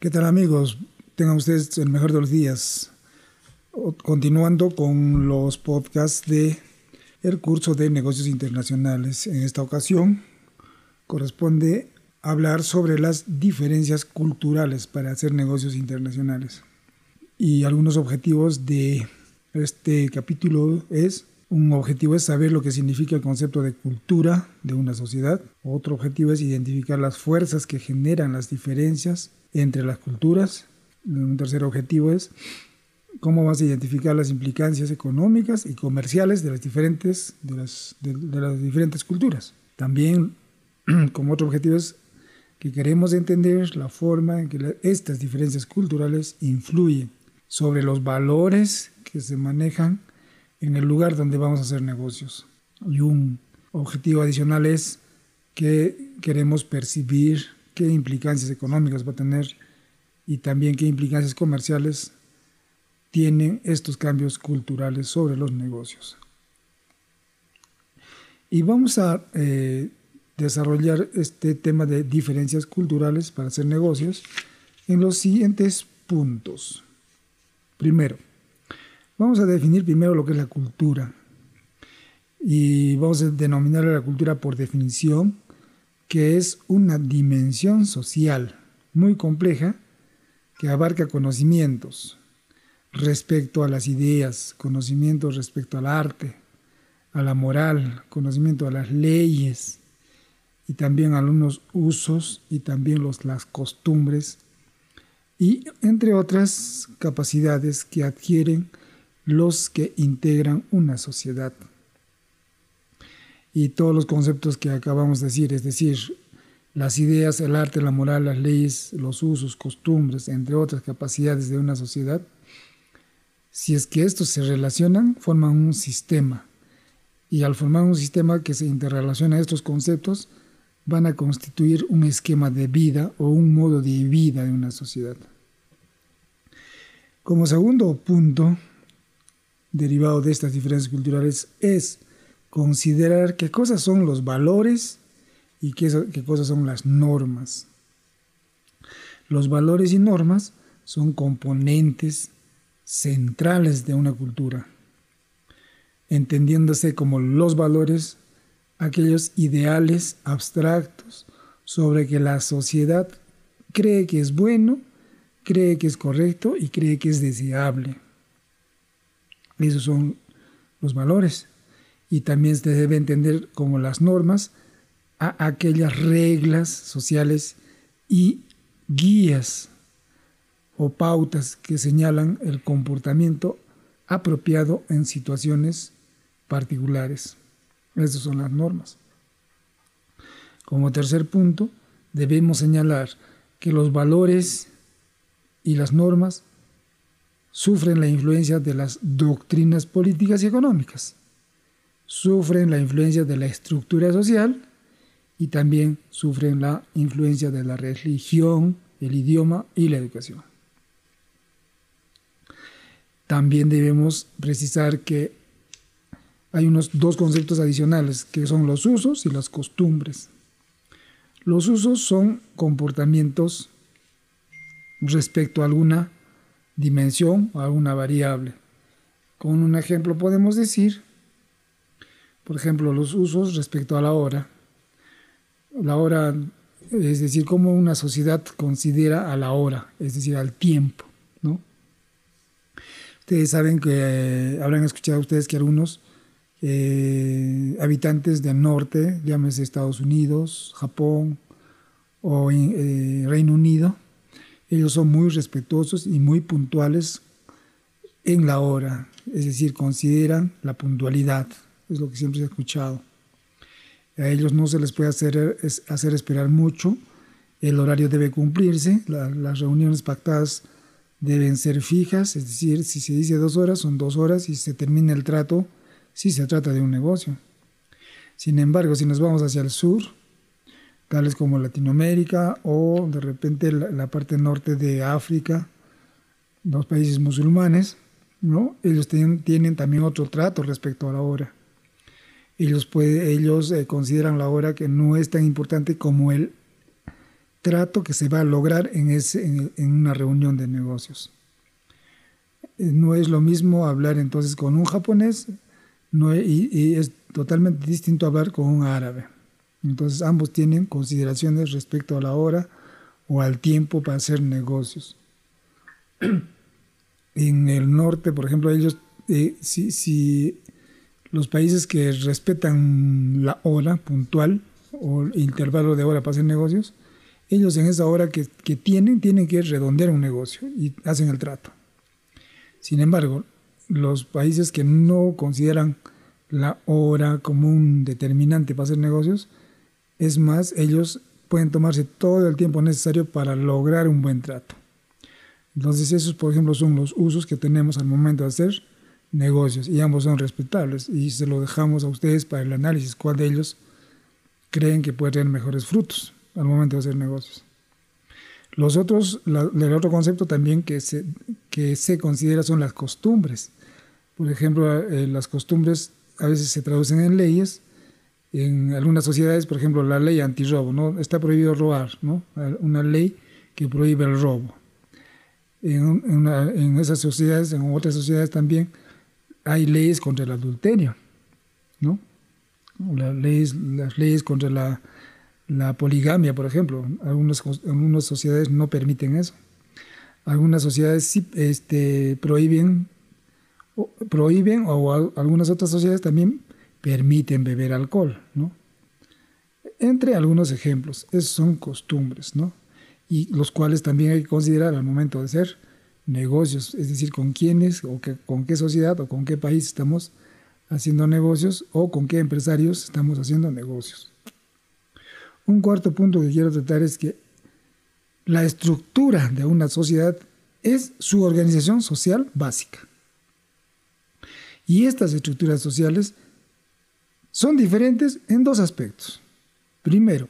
¿Qué tal amigos? Tengan ustedes el mejor de los días. Continuando con los podcasts de curso de negocios internacionales. En esta ocasión corresponde hablar sobre las diferencias culturales para hacer negocios internacionales. Y algunos objetivos de este capítulo es un objetivo es saber lo que significa el concepto de cultura de una sociedad. Otro objetivo es identificar las fuerzas que generan las diferencias entre las culturas. Un tercer objetivo es cómo vas a identificar las implicancias económicas y comerciales de las diferentes, de las, diferentes culturas. También, como otro objetivo es que queremos entender la forma en que estas diferencias culturales influyen sobre los valores que se manejan en el lugar donde vamos a hacer negocios. Y un objetivo adicional es que queremos percibir qué implicancias económicas va a tener y también qué implicancias comerciales tienen estos cambios culturales sobre los negocios. Y vamos a eh, desarrollar este tema de diferencias culturales para hacer negocios en los siguientes puntos. Primero, vamos a definir primero lo que es la cultura. Y vamos a denominar la cultura por definición que es una dimensión social muy compleja que abarca conocimientos respecto a las ideas, conocimientos respecto al arte, a la moral, conocimiento a las leyes y también a algunos usos y también las costumbres y entre otras capacidades que adquieren los que integran una sociedad y todos los conceptos que acabamos de decir, es decir, las ideas, el arte, la moral, las leyes, los usos, costumbres, entre otras capacidades de una sociedad, si es que estos se relacionan, forman un sistema. Y al formar un sistema que se interrelaciona a estos conceptos, van a constituir un esquema de vida o un modo de vida de una sociedad. Como segundo punto, derivado de estas diferencias culturales, es considerar qué cosas son los valores y qué, cosas son las normas. Los valores y normas son componentes centrales de una cultura, entendiéndose como los valores aquellos ideales abstractos sobre que la sociedad cree que es bueno, cree que es correcto y cree que es deseable. Esos son los valores y también se debe entender como las normas a aquellas reglas sociales y guías o pautas que señalan el comportamiento apropiado en situaciones particulares. Esas son las normas. Como tercer punto, debemos señalar que los valores y las normas sufren la influencia de las doctrinas políticas y económicas sufren la influencia de la estructura social y también sufren la influencia de la religión, el idioma y la educación. También debemos precisar que hay unos dos conceptos adicionales que son los usos y las costumbres. Los usos son comportamientos respecto a alguna dimensión o alguna variable. Con un ejemplo podemos decir por ejemplo, los usos respecto a la hora. La hora, es decir, cómo una sociedad considera a la hora, es decir, al tiempo. Ustedes saben que eh, habrán escuchado ustedes que algunos eh, habitantes del norte, llámese Estados Unidos, Japón o eh, Reino Unido, ellos son muy respetuosos y muy puntuales en la hora, es decir, consideran la puntualidad, es lo que siempre he escuchado. A ellos no se les puede hacer, hacer esperar mucho, el horario debe cumplirse, las reuniones pactadas deben ser fijas, es decir, si se dice dos horas, son dos horas y se termina el trato si se trata de un negocio. Sin embargo, si nos vamos hacia el sur, tales como Latinoamérica o de repente la, parte norte de África, los países musulmanes, ¿no? ellos tienen también otro trato respecto a la hora ellos, puede, ellos eh, consideran la hora que no es tan importante como el trato que se va a lograr en, ese, en, una reunión de negocios. Eh, no es lo mismo hablar entonces con un japonés no, y, y, es totalmente distinto hablar con un árabe. Entonces ambos tienen consideraciones respecto a la hora o al tiempo para hacer negocios. En el norte, por ejemplo, ellos, eh, si, si los países que respetan la hora puntual o intervalo de hora para hacer negocios, ellos en esa hora que, que, tienen, tienen que redondear un negocio y hacen el trato. Sin embargo, los países que no consideran la hora como un determinante para hacer negocios, es más, ellos pueden tomarse todo el tiempo necesario para lograr un buen trato. Entonces esos, por ejemplo, son los usos que tenemos al momento de hacer negocios y ambos son respetables y se lo dejamos a ustedes para el análisis, cuál de ellos creen que puede tener mejores frutos al momento de hacer negocios. Los otros, el otro concepto también que se, que se considera son las costumbres. Por ejemplo, eh, las costumbres a veces se traducen en leyes. En algunas sociedades, por ejemplo, la ley antirrobo, ¿no? Está prohibido robar, ¿no? Una ley que prohíbe el robo. En, en esas sociedades, en otras sociedades también, hay leyes contra el adulterio, ¿no? Las leyes, contra la, poligamia, por ejemplo. Algunas, sociedades no permiten eso. Algunas sociedades sí este, prohíben, o, prohíben o algunas otras sociedades también permiten beber alcohol, ¿no? Entre algunos ejemplos, esos son costumbres, ¿no? Y los cuales también hay que considerar al momento de hacer negocios, es decir, con quiénes o con qué sociedad o con qué país estamos haciendo negocios o con qué empresarios estamos haciendo negocios. Un cuarto punto que quiero tratar es que la estructura de una sociedad es su organización social básica. Y estas estructuras sociales son diferentes en dos aspectos. Primero,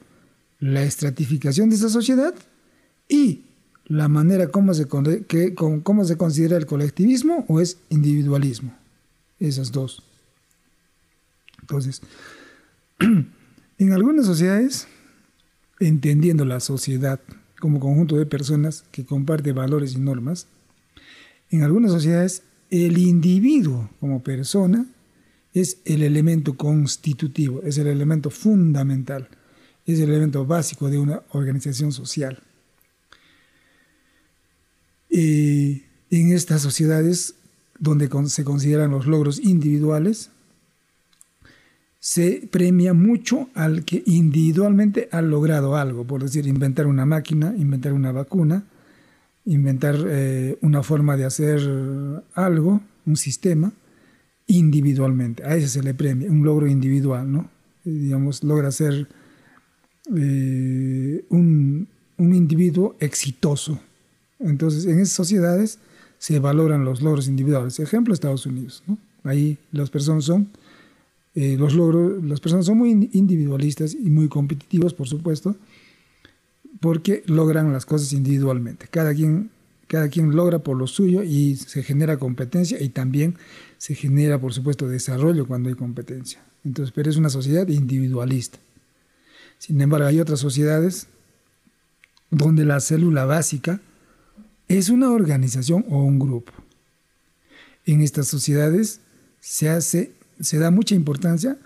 la estratificación de esa sociedad y la manera como se, cómo se considera el colectivismo o es individualismo. Esas dos. Entonces, en algunas sociedades, entendiendo la sociedad como conjunto de personas que comparte valores y normas, en algunas sociedades el individuo como persona es el elemento constitutivo, es el elemento fundamental, es el elemento básico de una organización social. Eh, en estas sociedades donde se consideran los logros individuales, se premia mucho al que individualmente ha logrado algo, por decir, inventar una máquina, inventar una vacuna, inventar eh, una forma de hacer algo, un sistema, individualmente. A ese se le premia, un logro individual, ¿no? digamos, logra ser eh, un individuo exitoso, entonces, en esas sociedades se valoran los logros individuales. Ejemplo, Estados Unidos. Ahí las personas son, eh, los logros, las personas son muy individualistas y muy competitivos, por supuesto, porque logran las cosas individualmente. Cada quien, cada quien logra por lo suyo y se genera competencia y también se genera, por supuesto, desarrollo cuando hay competencia. Entonces, pero es una sociedad individualista. Sin embargo, hay otras sociedades donde la célula básica es una organización o un grupo. En estas sociedades se, da mucha importancia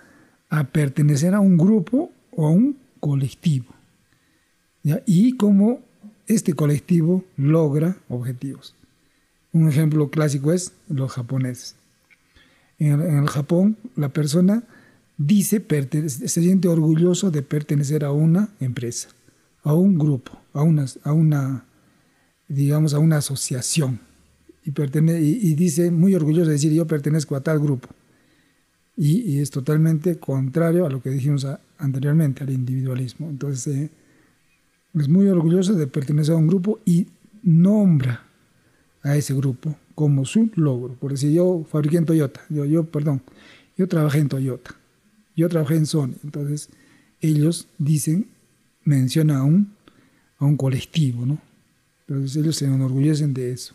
a pertenecer a un grupo o a un colectivo. Y cómo este colectivo logra objetivos. Un ejemplo clásico es los japoneses. En el, Japón, la persona dice, se siente orgulloso de pertenecer a una empresa, a un grupo, a una digamos, a una asociación y, y, dice muy orgulloso de decir yo pertenezco a tal grupo. Y, es totalmente contrario a lo que dijimos anteriormente, al individualismo. Entonces eh, es muy orgulloso de pertenecer a un grupo y nombra a ese grupo como su logro. Por decir, yo fabriqué en Toyota, yo, yo, perdón, yo trabajé en Toyota, yo trabajé en Sony. Entonces ellos dicen, mencionan a un, a un colectivo, ¿no? Entonces ellos se enorgullecen de eso.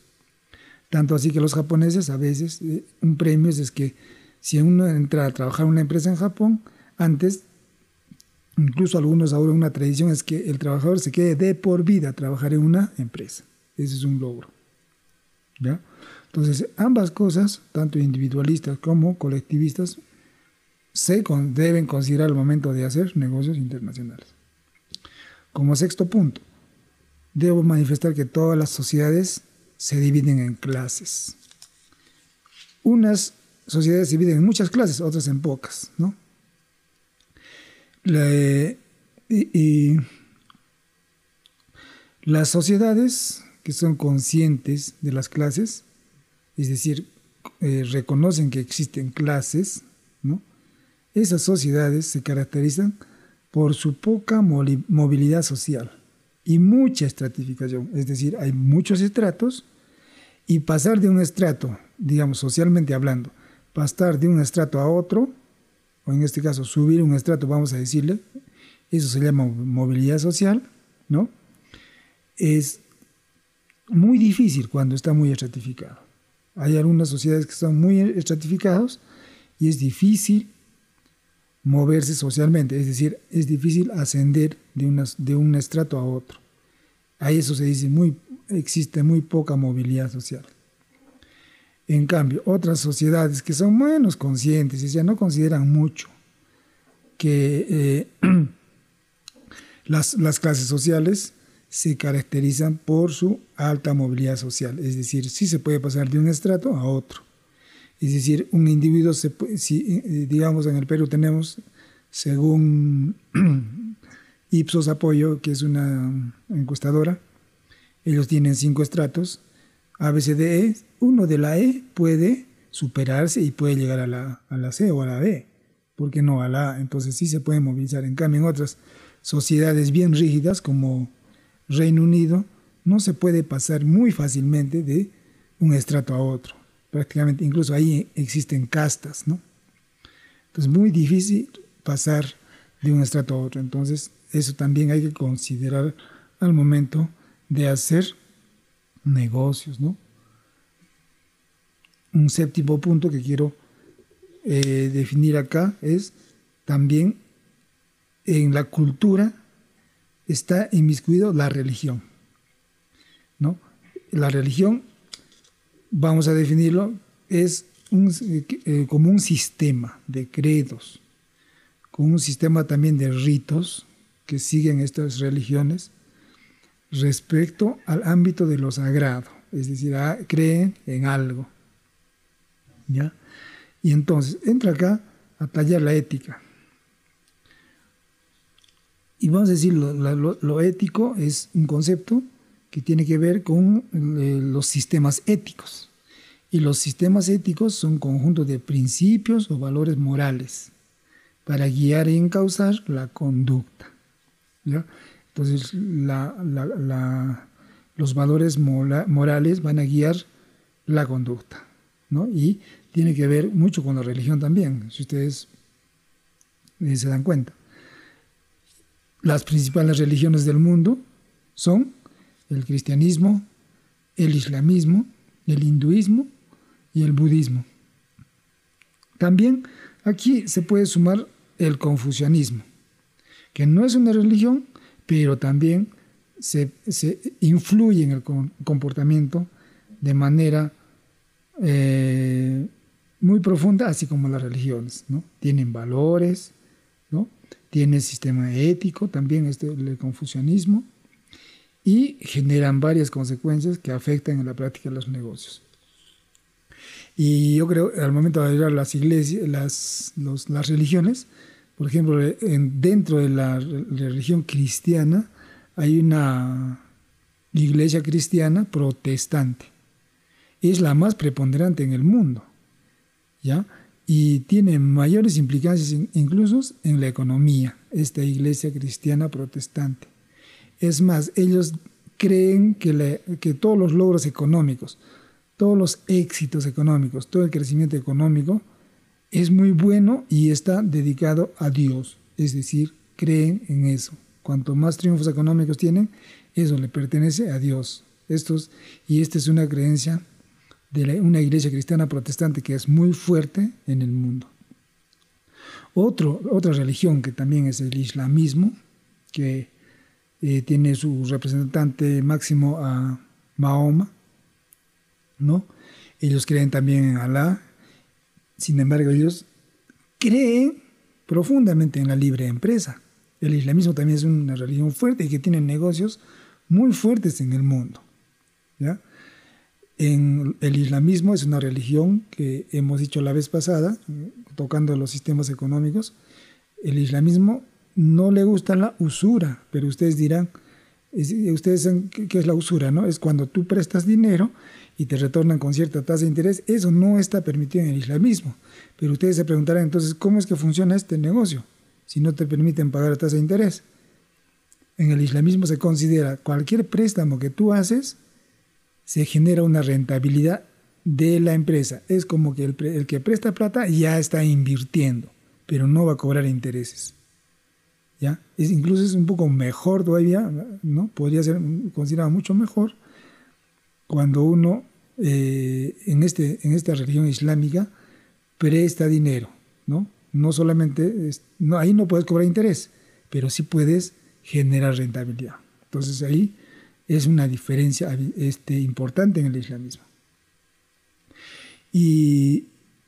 Tanto así que los japoneses a veces, eh, un premio es, que si uno entra a trabajar en una empresa en Japón, antes incluso algunos ahora una tradición es que el trabajador se quede de por vida a trabajar en una empresa. Ese es un logro. ¿Ya? Entonces, ambas cosas, tanto individualistas como colectivistas, se deben considerar al momento de hacer negocios internacionales. Como sexto punto, debo manifestar que todas las sociedades se dividen en clases. Unas sociedades se dividen en muchas clases, otras en pocas, ¿no? y, las sociedades que son conscientes de las clases, es decir, eh, reconocen que existen clases. Esas sociedades se caracterizan por su poca movilidad social y mucha estratificación, es decir, hay muchos estratos y pasar de un estrato, digamos socialmente hablando, pasar de un estrato a otro, o en este caso subir un estrato, vamos a decirle, eso se llama movilidad social, ¿no? Es muy difícil cuando está muy estratificado. Hay algunas sociedades que están muy estratificadas y es difícil moverse socialmente, es decir, es difícil ascender de, de un estrato a otro. A eso se dice, muy, existe muy poca movilidad social. En cambio, otras sociedades que son menos conscientes ya no consideran mucho que eh, las, las clases sociales se caracterizan por su alta movilidad social, es decir, sí se puede pasar de un estrato a otro. Es decir, un individuo, se si, eh, digamos en el Perú tenemos, según Ipsos Apoyo, que es una encuestadora, ellos tienen cinco estratos, A, E. Uno de la E puede superarse y puede llegar a la, a la C o a la B. ¿Por qué no a la A? Entonces sí se puede movilizar. En cambio, en otras sociedades bien rígidas como Reino Unido, no se puede pasar muy fácilmente de un estrato a otro prácticamente, incluso ahí existen castas, ¿no? Entonces, muy difícil pasar de un estrato a otro. Entonces, eso también hay que considerar al momento de hacer negocios, ¿no? Un séptimo punto que quiero eh, definir acá es también en la cultura está inmiscuido la religión, ¿no? La religión vamos a definirlo, es eh, como un sistema de credos, como un sistema también de ritos que siguen estas religiones respecto al ámbito de lo sagrado, es decir, ah, creen en algo. ¿ya? Y entonces entra acá a tallar la ética. Y vamos a decir, lo ético es un concepto que tiene que ver con eh, los sistemas éticos. Y los sistemas éticos son un conjunto de principios o valores morales para guiar y encauzar la conducta. Entonces, los valores morales van a guiar la conducta. Y tiene que ver mucho con la religión también, si ustedes eh, se dan cuenta. Las principales religiones del mundo son el cristianismo, el islamismo, el hinduismo y el budismo. También aquí se puede sumar el confucianismo, que no es una religión, pero también se, influye en el comportamiento de manera eh, muy profunda, así como las religiones. Tienen valores, ¿no? tiene sistema ético, también este, el confucianismo, y generan varias consecuencias que afectan en la práctica de los negocios. Y yo creo, al momento de hablar las iglesias, las, las religiones, por ejemplo, en, dentro de la religión cristiana hay una iglesia cristiana protestante. Es la más preponderante en el mundo, ¿ya? Y tiene mayores implicancias incluso en la economía, esta iglesia cristiana protestante. Es más, ellos creen que, que todos los logros económicos, todos los éxitos económicos, todo el crecimiento económico es muy bueno y está dedicado a Dios. Es decir, creen en eso. Cuanto más triunfos económicos tienen, eso le pertenece a Dios. Estos, y esta es una creencia de una iglesia cristiana protestante que es muy fuerte en el mundo. Otra religión que también es el islamismo, que eh, tiene su representante máximo a Mahoma, ¿no? Ellos creen también en Alá, sin embargo ellos creen profundamente en la libre empresa. El islamismo también es una religión fuerte y que tiene negocios muy fuertes en el mundo. ¿ya? El islamismo es una religión que hemos dicho la vez pasada, tocando los sistemas económicos, el islamismo no le gusta la usura, pero ustedes dirán, ustedes saben qué es la usura, ¿no? Es cuando tú prestas dinero y te retornan con cierta tasa de interés, eso no está permitido en el islamismo. Pero ustedes se preguntarán entonces, ¿cómo es que funciona este negocio si no te permiten pagar tasa de interés? En el islamismo se considera cualquier préstamo que tú haces, se genera una rentabilidad de la empresa. Es como que el, que presta plata ya está invirtiendo, pero no va a cobrar intereses. Incluso es un poco mejor todavía, ¿no? Podría ser considerado mucho mejor cuando uno eh, en, este, en esta religión islámica presta dinero, ¿no? No solamente, ahí no puedes cobrar interés, pero sí puedes generar rentabilidad. Entonces ahí es una diferencia este, importante en el islamismo. Y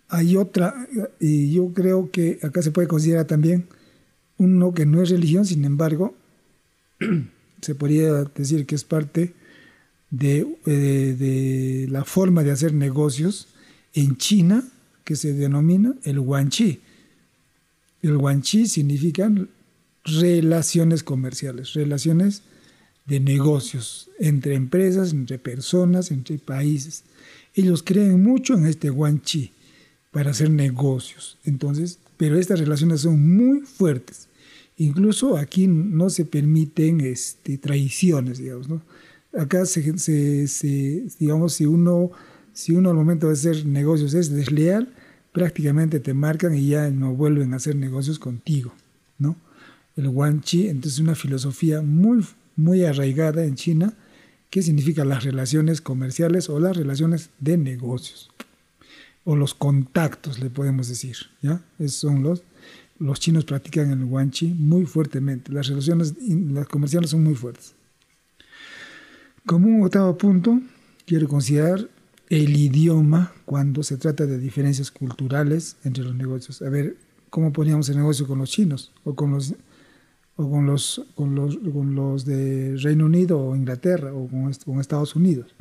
hay otra, y yo creo que acá se puede considerar también uno que no es religión, sin embargo, se podría decir que es parte de, eh, de, la forma de hacer negocios en China, que se denomina el guanchi. El guanchi significa relaciones comerciales, relaciones de negocios entre empresas, entre personas, entre países. Ellos creen mucho en este guanchi para hacer negocios. Entonces, pero estas relaciones son muy fuertes. Incluso aquí no se permiten este, traiciones, digamos. ¿no? Acá, se, digamos, si uno, si uno al momento de hacer negocios es desleal, prácticamente te marcan y ya no vuelven a hacer negocios contigo. ¿no? El guanchi, entonces, una filosofía muy muy arraigada en China, que significa las relaciones comerciales o las relaciones de negocios, o los contactos, le podemos decir. ¿ya? Esos son los, los chinos practican el guanchi muy fuertemente, las relaciones las comerciales son muy fuertes. Como un octavo punto, quiero considerar el idioma cuando se trata de diferencias culturales entre los negocios. A ver, ¿cómo poníamos el negocio con los chinos o con los o con los, con los, con los de Reino Unido o Inglaterra o con, con, Estados Unidos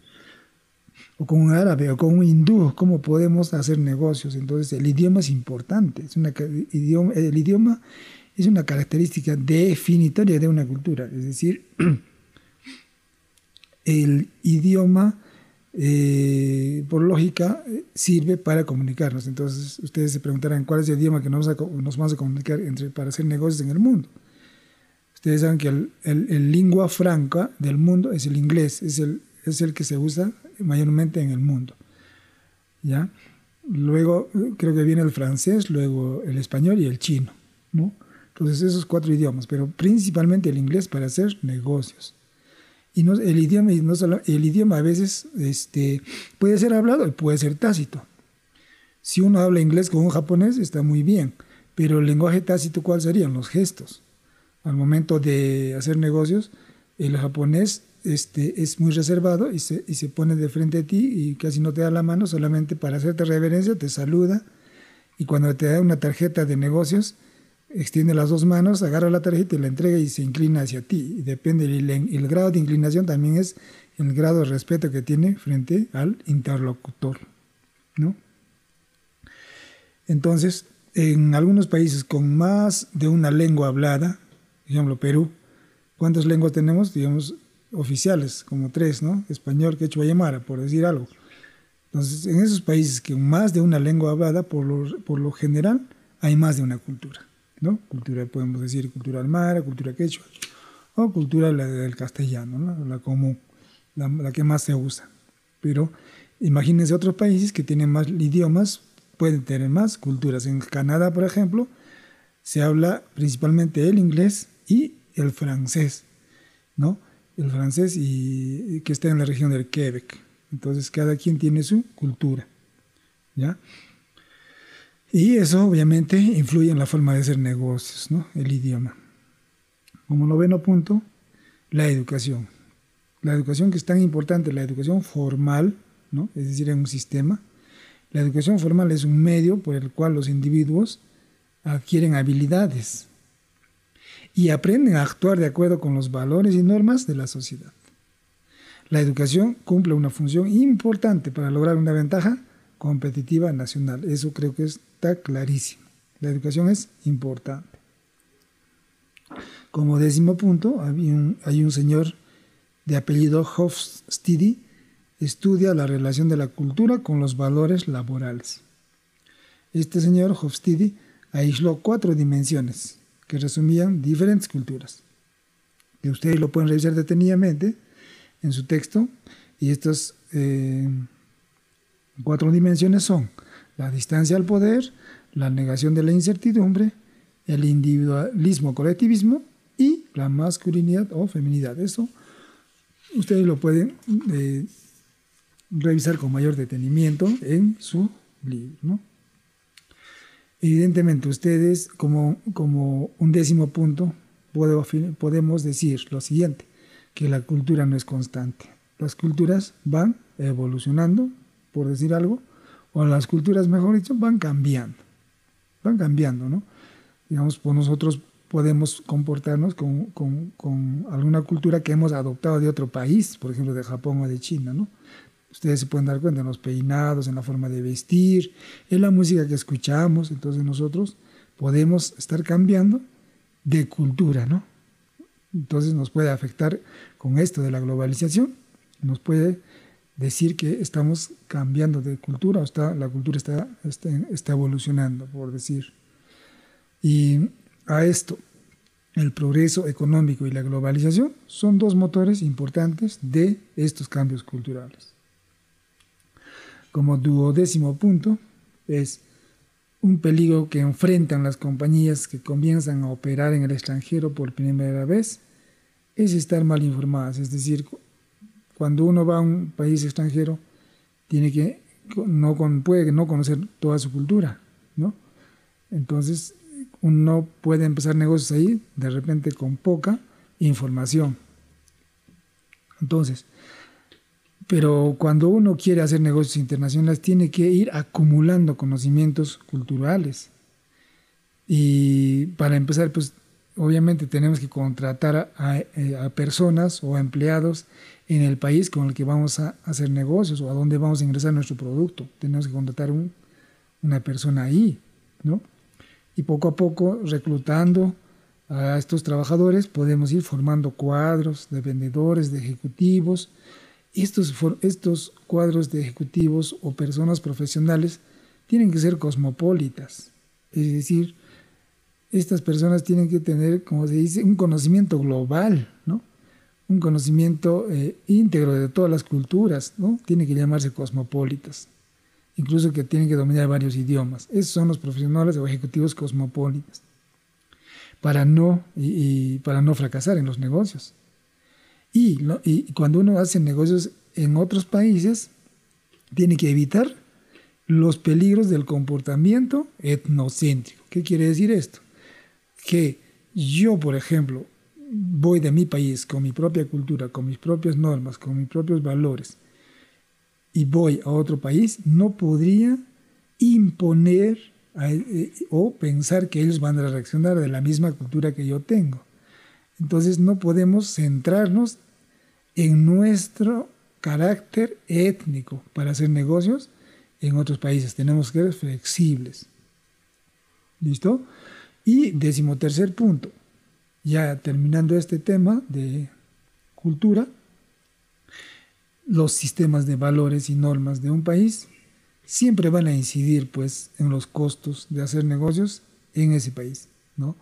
o con un árabe o con un hindú, cómo podemos hacer negocios. Entonces el idioma es importante, es una, el idioma es una característica definitoria de una cultura, es decir, el idioma eh, por lógica sirve para comunicarnos. Entonces ustedes se preguntarán cuál es el idioma que nos, nos vamos a comunicar entre, para hacer negocios en el mundo. Ustedes saben que el, el, lingua franca del mundo es el inglés, es el, es el que se usa mayormente en el mundo. ¿ya? Luego creo que viene el francés, luego el español y el chino. ¿no? Entonces esos cuatro idiomas, pero principalmente el inglés para hacer negocios. Y no, el, idioma, no el idioma a veces este, puede ser hablado y puede ser tácito. Si uno habla inglés con un japonés está muy bien, pero el lenguaje tácito, ¿cuál serían? Los gestos al momento de hacer negocios, el japonés este, es muy reservado y se, y se pone de frente a ti y casi no te da la mano, solamente para hacerte reverencia, te saluda y cuando te da una tarjeta de negocios, extiende las dos manos, agarra la tarjeta y la entrega y se inclina hacia ti. Y depende, el, grado de inclinación también es el grado de respeto que tiene frente al interlocutor. ¿no? Entonces, en algunos países con más de una lengua hablada, ejemplo, Perú, ¿cuántas lenguas tenemos? Digamos, oficiales, como tres, ¿no? Español, quechua y aymara, por decir algo. Entonces, en esos países que más de una lengua hablada, por lo, por lo general, hay más de una cultura, ¿no? Cultura, podemos decir, cultura aymara, cultura quechua, o cultura la del castellano, ¿no? La común, la, la que más se usa. Pero imagínense otros países que tienen más idiomas, pueden tener más culturas. En Canadá, por ejemplo, se habla principalmente el inglés y el francés, ¿no? El francés y, que está en la región del Quebec. Entonces cada quien tiene su cultura, ¿ya? Y eso obviamente influye en la forma de hacer negocios, ¿no? El idioma. Como noveno punto, la educación. La educación que es tan importante, la educación formal, ¿no? Es decir, en un sistema. La educación formal es un medio por el cual los individuos adquieren habilidades y aprenden a actuar de acuerdo con los valores y normas de la sociedad. La educación cumple una función importante para lograr una ventaja competitiva nacional. Eso creo que está clarísimo. La educación es importante. Como décimo punto, hay un, señor de apellido Hofstede, estudia la relación de la cultura con los valores laborales. Este señor Hofstede aisló cuatro dimensiones que resumían diferentes culturas. Ustedes lo pueden revisar detenidamente en su texto. Y estas eh, cuatro dimensiones son la distancia al poder, la negación de la incertidumbre, el individualismo colectivismo y la masculinidad o feminidad. Eso ustedes lo pueden eh, revisar con mayor detenimiento en su libro. Evidentemente, ustedes, como, como un décimo punto, podemos decir lo siguiente, que la cultura no es constante. Las culturas van evolucionando, por decir algo, o las culturas, mejor dicho, van cambiando. Van cambiando, ¿no? Digamos, pues nosotros podemos comportarnos con, con, con, alguna cultura que hemos adoptado de otro país, por ejemplo, de Japón o de China, ¿no? Ustedes se pueden dar cuenta en los peinados, en la forma de vestir, en la música que escuchamos. Entonces nosotros podemos estar cambiando de cultura, ¿no? Entonces nos puede afectar con esto de la globalización, nos puede decir que estamos cambiando de cultura o está, la cultura está, está, está evolucionando, por decir. Y a esto, el progreso económico y la globalización son dos motores importantes de estos cambios culturales como duodécimo punto es un peligro que enfrentan las compañías que comienzan a operar en el extranjero por primera vez es estar mal informadas. Es decir, cuando uno va a un país extranjero, tiene que no puede no conocer toda su cultura, ¿no? Entonces, uno puede empezar negocios ahí de repente con poca información. Entonces, pero cuando uno quiere hacer negocios internacionales tiene que ir acumulando conocimientos culturales. Y para empezar, pues obviamente tenemos que contratar a, eh, personas o empleados en el país con el que vamos a hacer negocios o a donde vamos a ingresar nuestro producto. Tenemos que contratar una persona ahí, ¿no? Y poco a poco, reclutando a estos trabajadores, podemos ir formando cuadros de vendedores, de ejecutivos, estos, estos cuadros de ejecutivos o personas profesionales tienen que ser cosmopolitas, es decir, estas personas tienen que tener, como se dice, un conocimiento global, ¿no? un conocimiento eh, íntegro de todas las culturas, ¿no? tienen que llamarse cosmopolitas, incluso que tienen que dominar varios idiomas. Esos son los profesionales o ejecutivos cosmopolitas, para no, y para no fracasar en los negocios. Y, cuando uno hace negocios en otros países, tiene que evitar los peligros del comportamiento etnocéntrico. ¿Qué quiere decir esto? Que yo, por ejemplo, voy de mi país con mi propia cultura, con mis propias normas, con mis propios valores, y voy a otro país, no podría imponer eh, o pensar que ellos van a reaccionar de la misma cultura que yo tengo. Entonces no podemos centrarnos en nuestro carácter étnico para hacer negocios en otros países. Tenemos que ser flexibles. ¿Listo? Y decimotercer punto, ya terminando este tema de cultura, los sistemas de valores y normas de un país siempre van a incidir pues en los costos de hacer negocios en ese país, ¿no?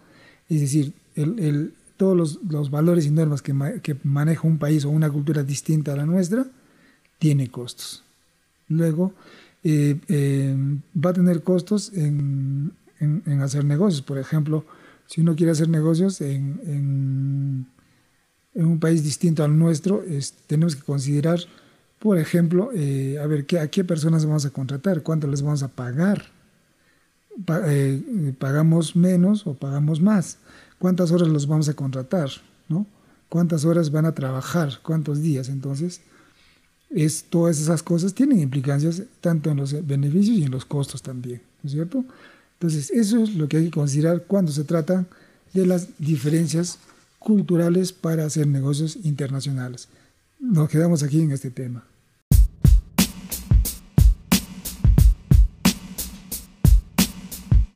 Es decir, el, todos los, valores y normas que, maneja un país o una cultura distinta a la nuestra, tiene costos. Luego, eh, eh, va a tener costos en, hacer negocios. Por ejemplo, si uno quiere hacer negocios en, un país distinto al nuestro, tenemos que considerar, por ejemplo, eh, a ver, ¿qué, ¿a qué personas vamos a contratar? ¿Cuánto les vamos a pagar? pagamos menos o pagamos más. ¿Cuántas horas los vamos a contratar? ¿no? ¿Cuántas horas van a trabajar? ¿Cuántos días? Entonces, es, todas esas cosas tienen implicancias tanto en los beneficios y en los costos también, ¿no es cierto? Entonces, eso es lo que hay que considerar cuando se trata de las diferencias culturales para hacer negocios internacionales. Nos quedamos aquí en este tema.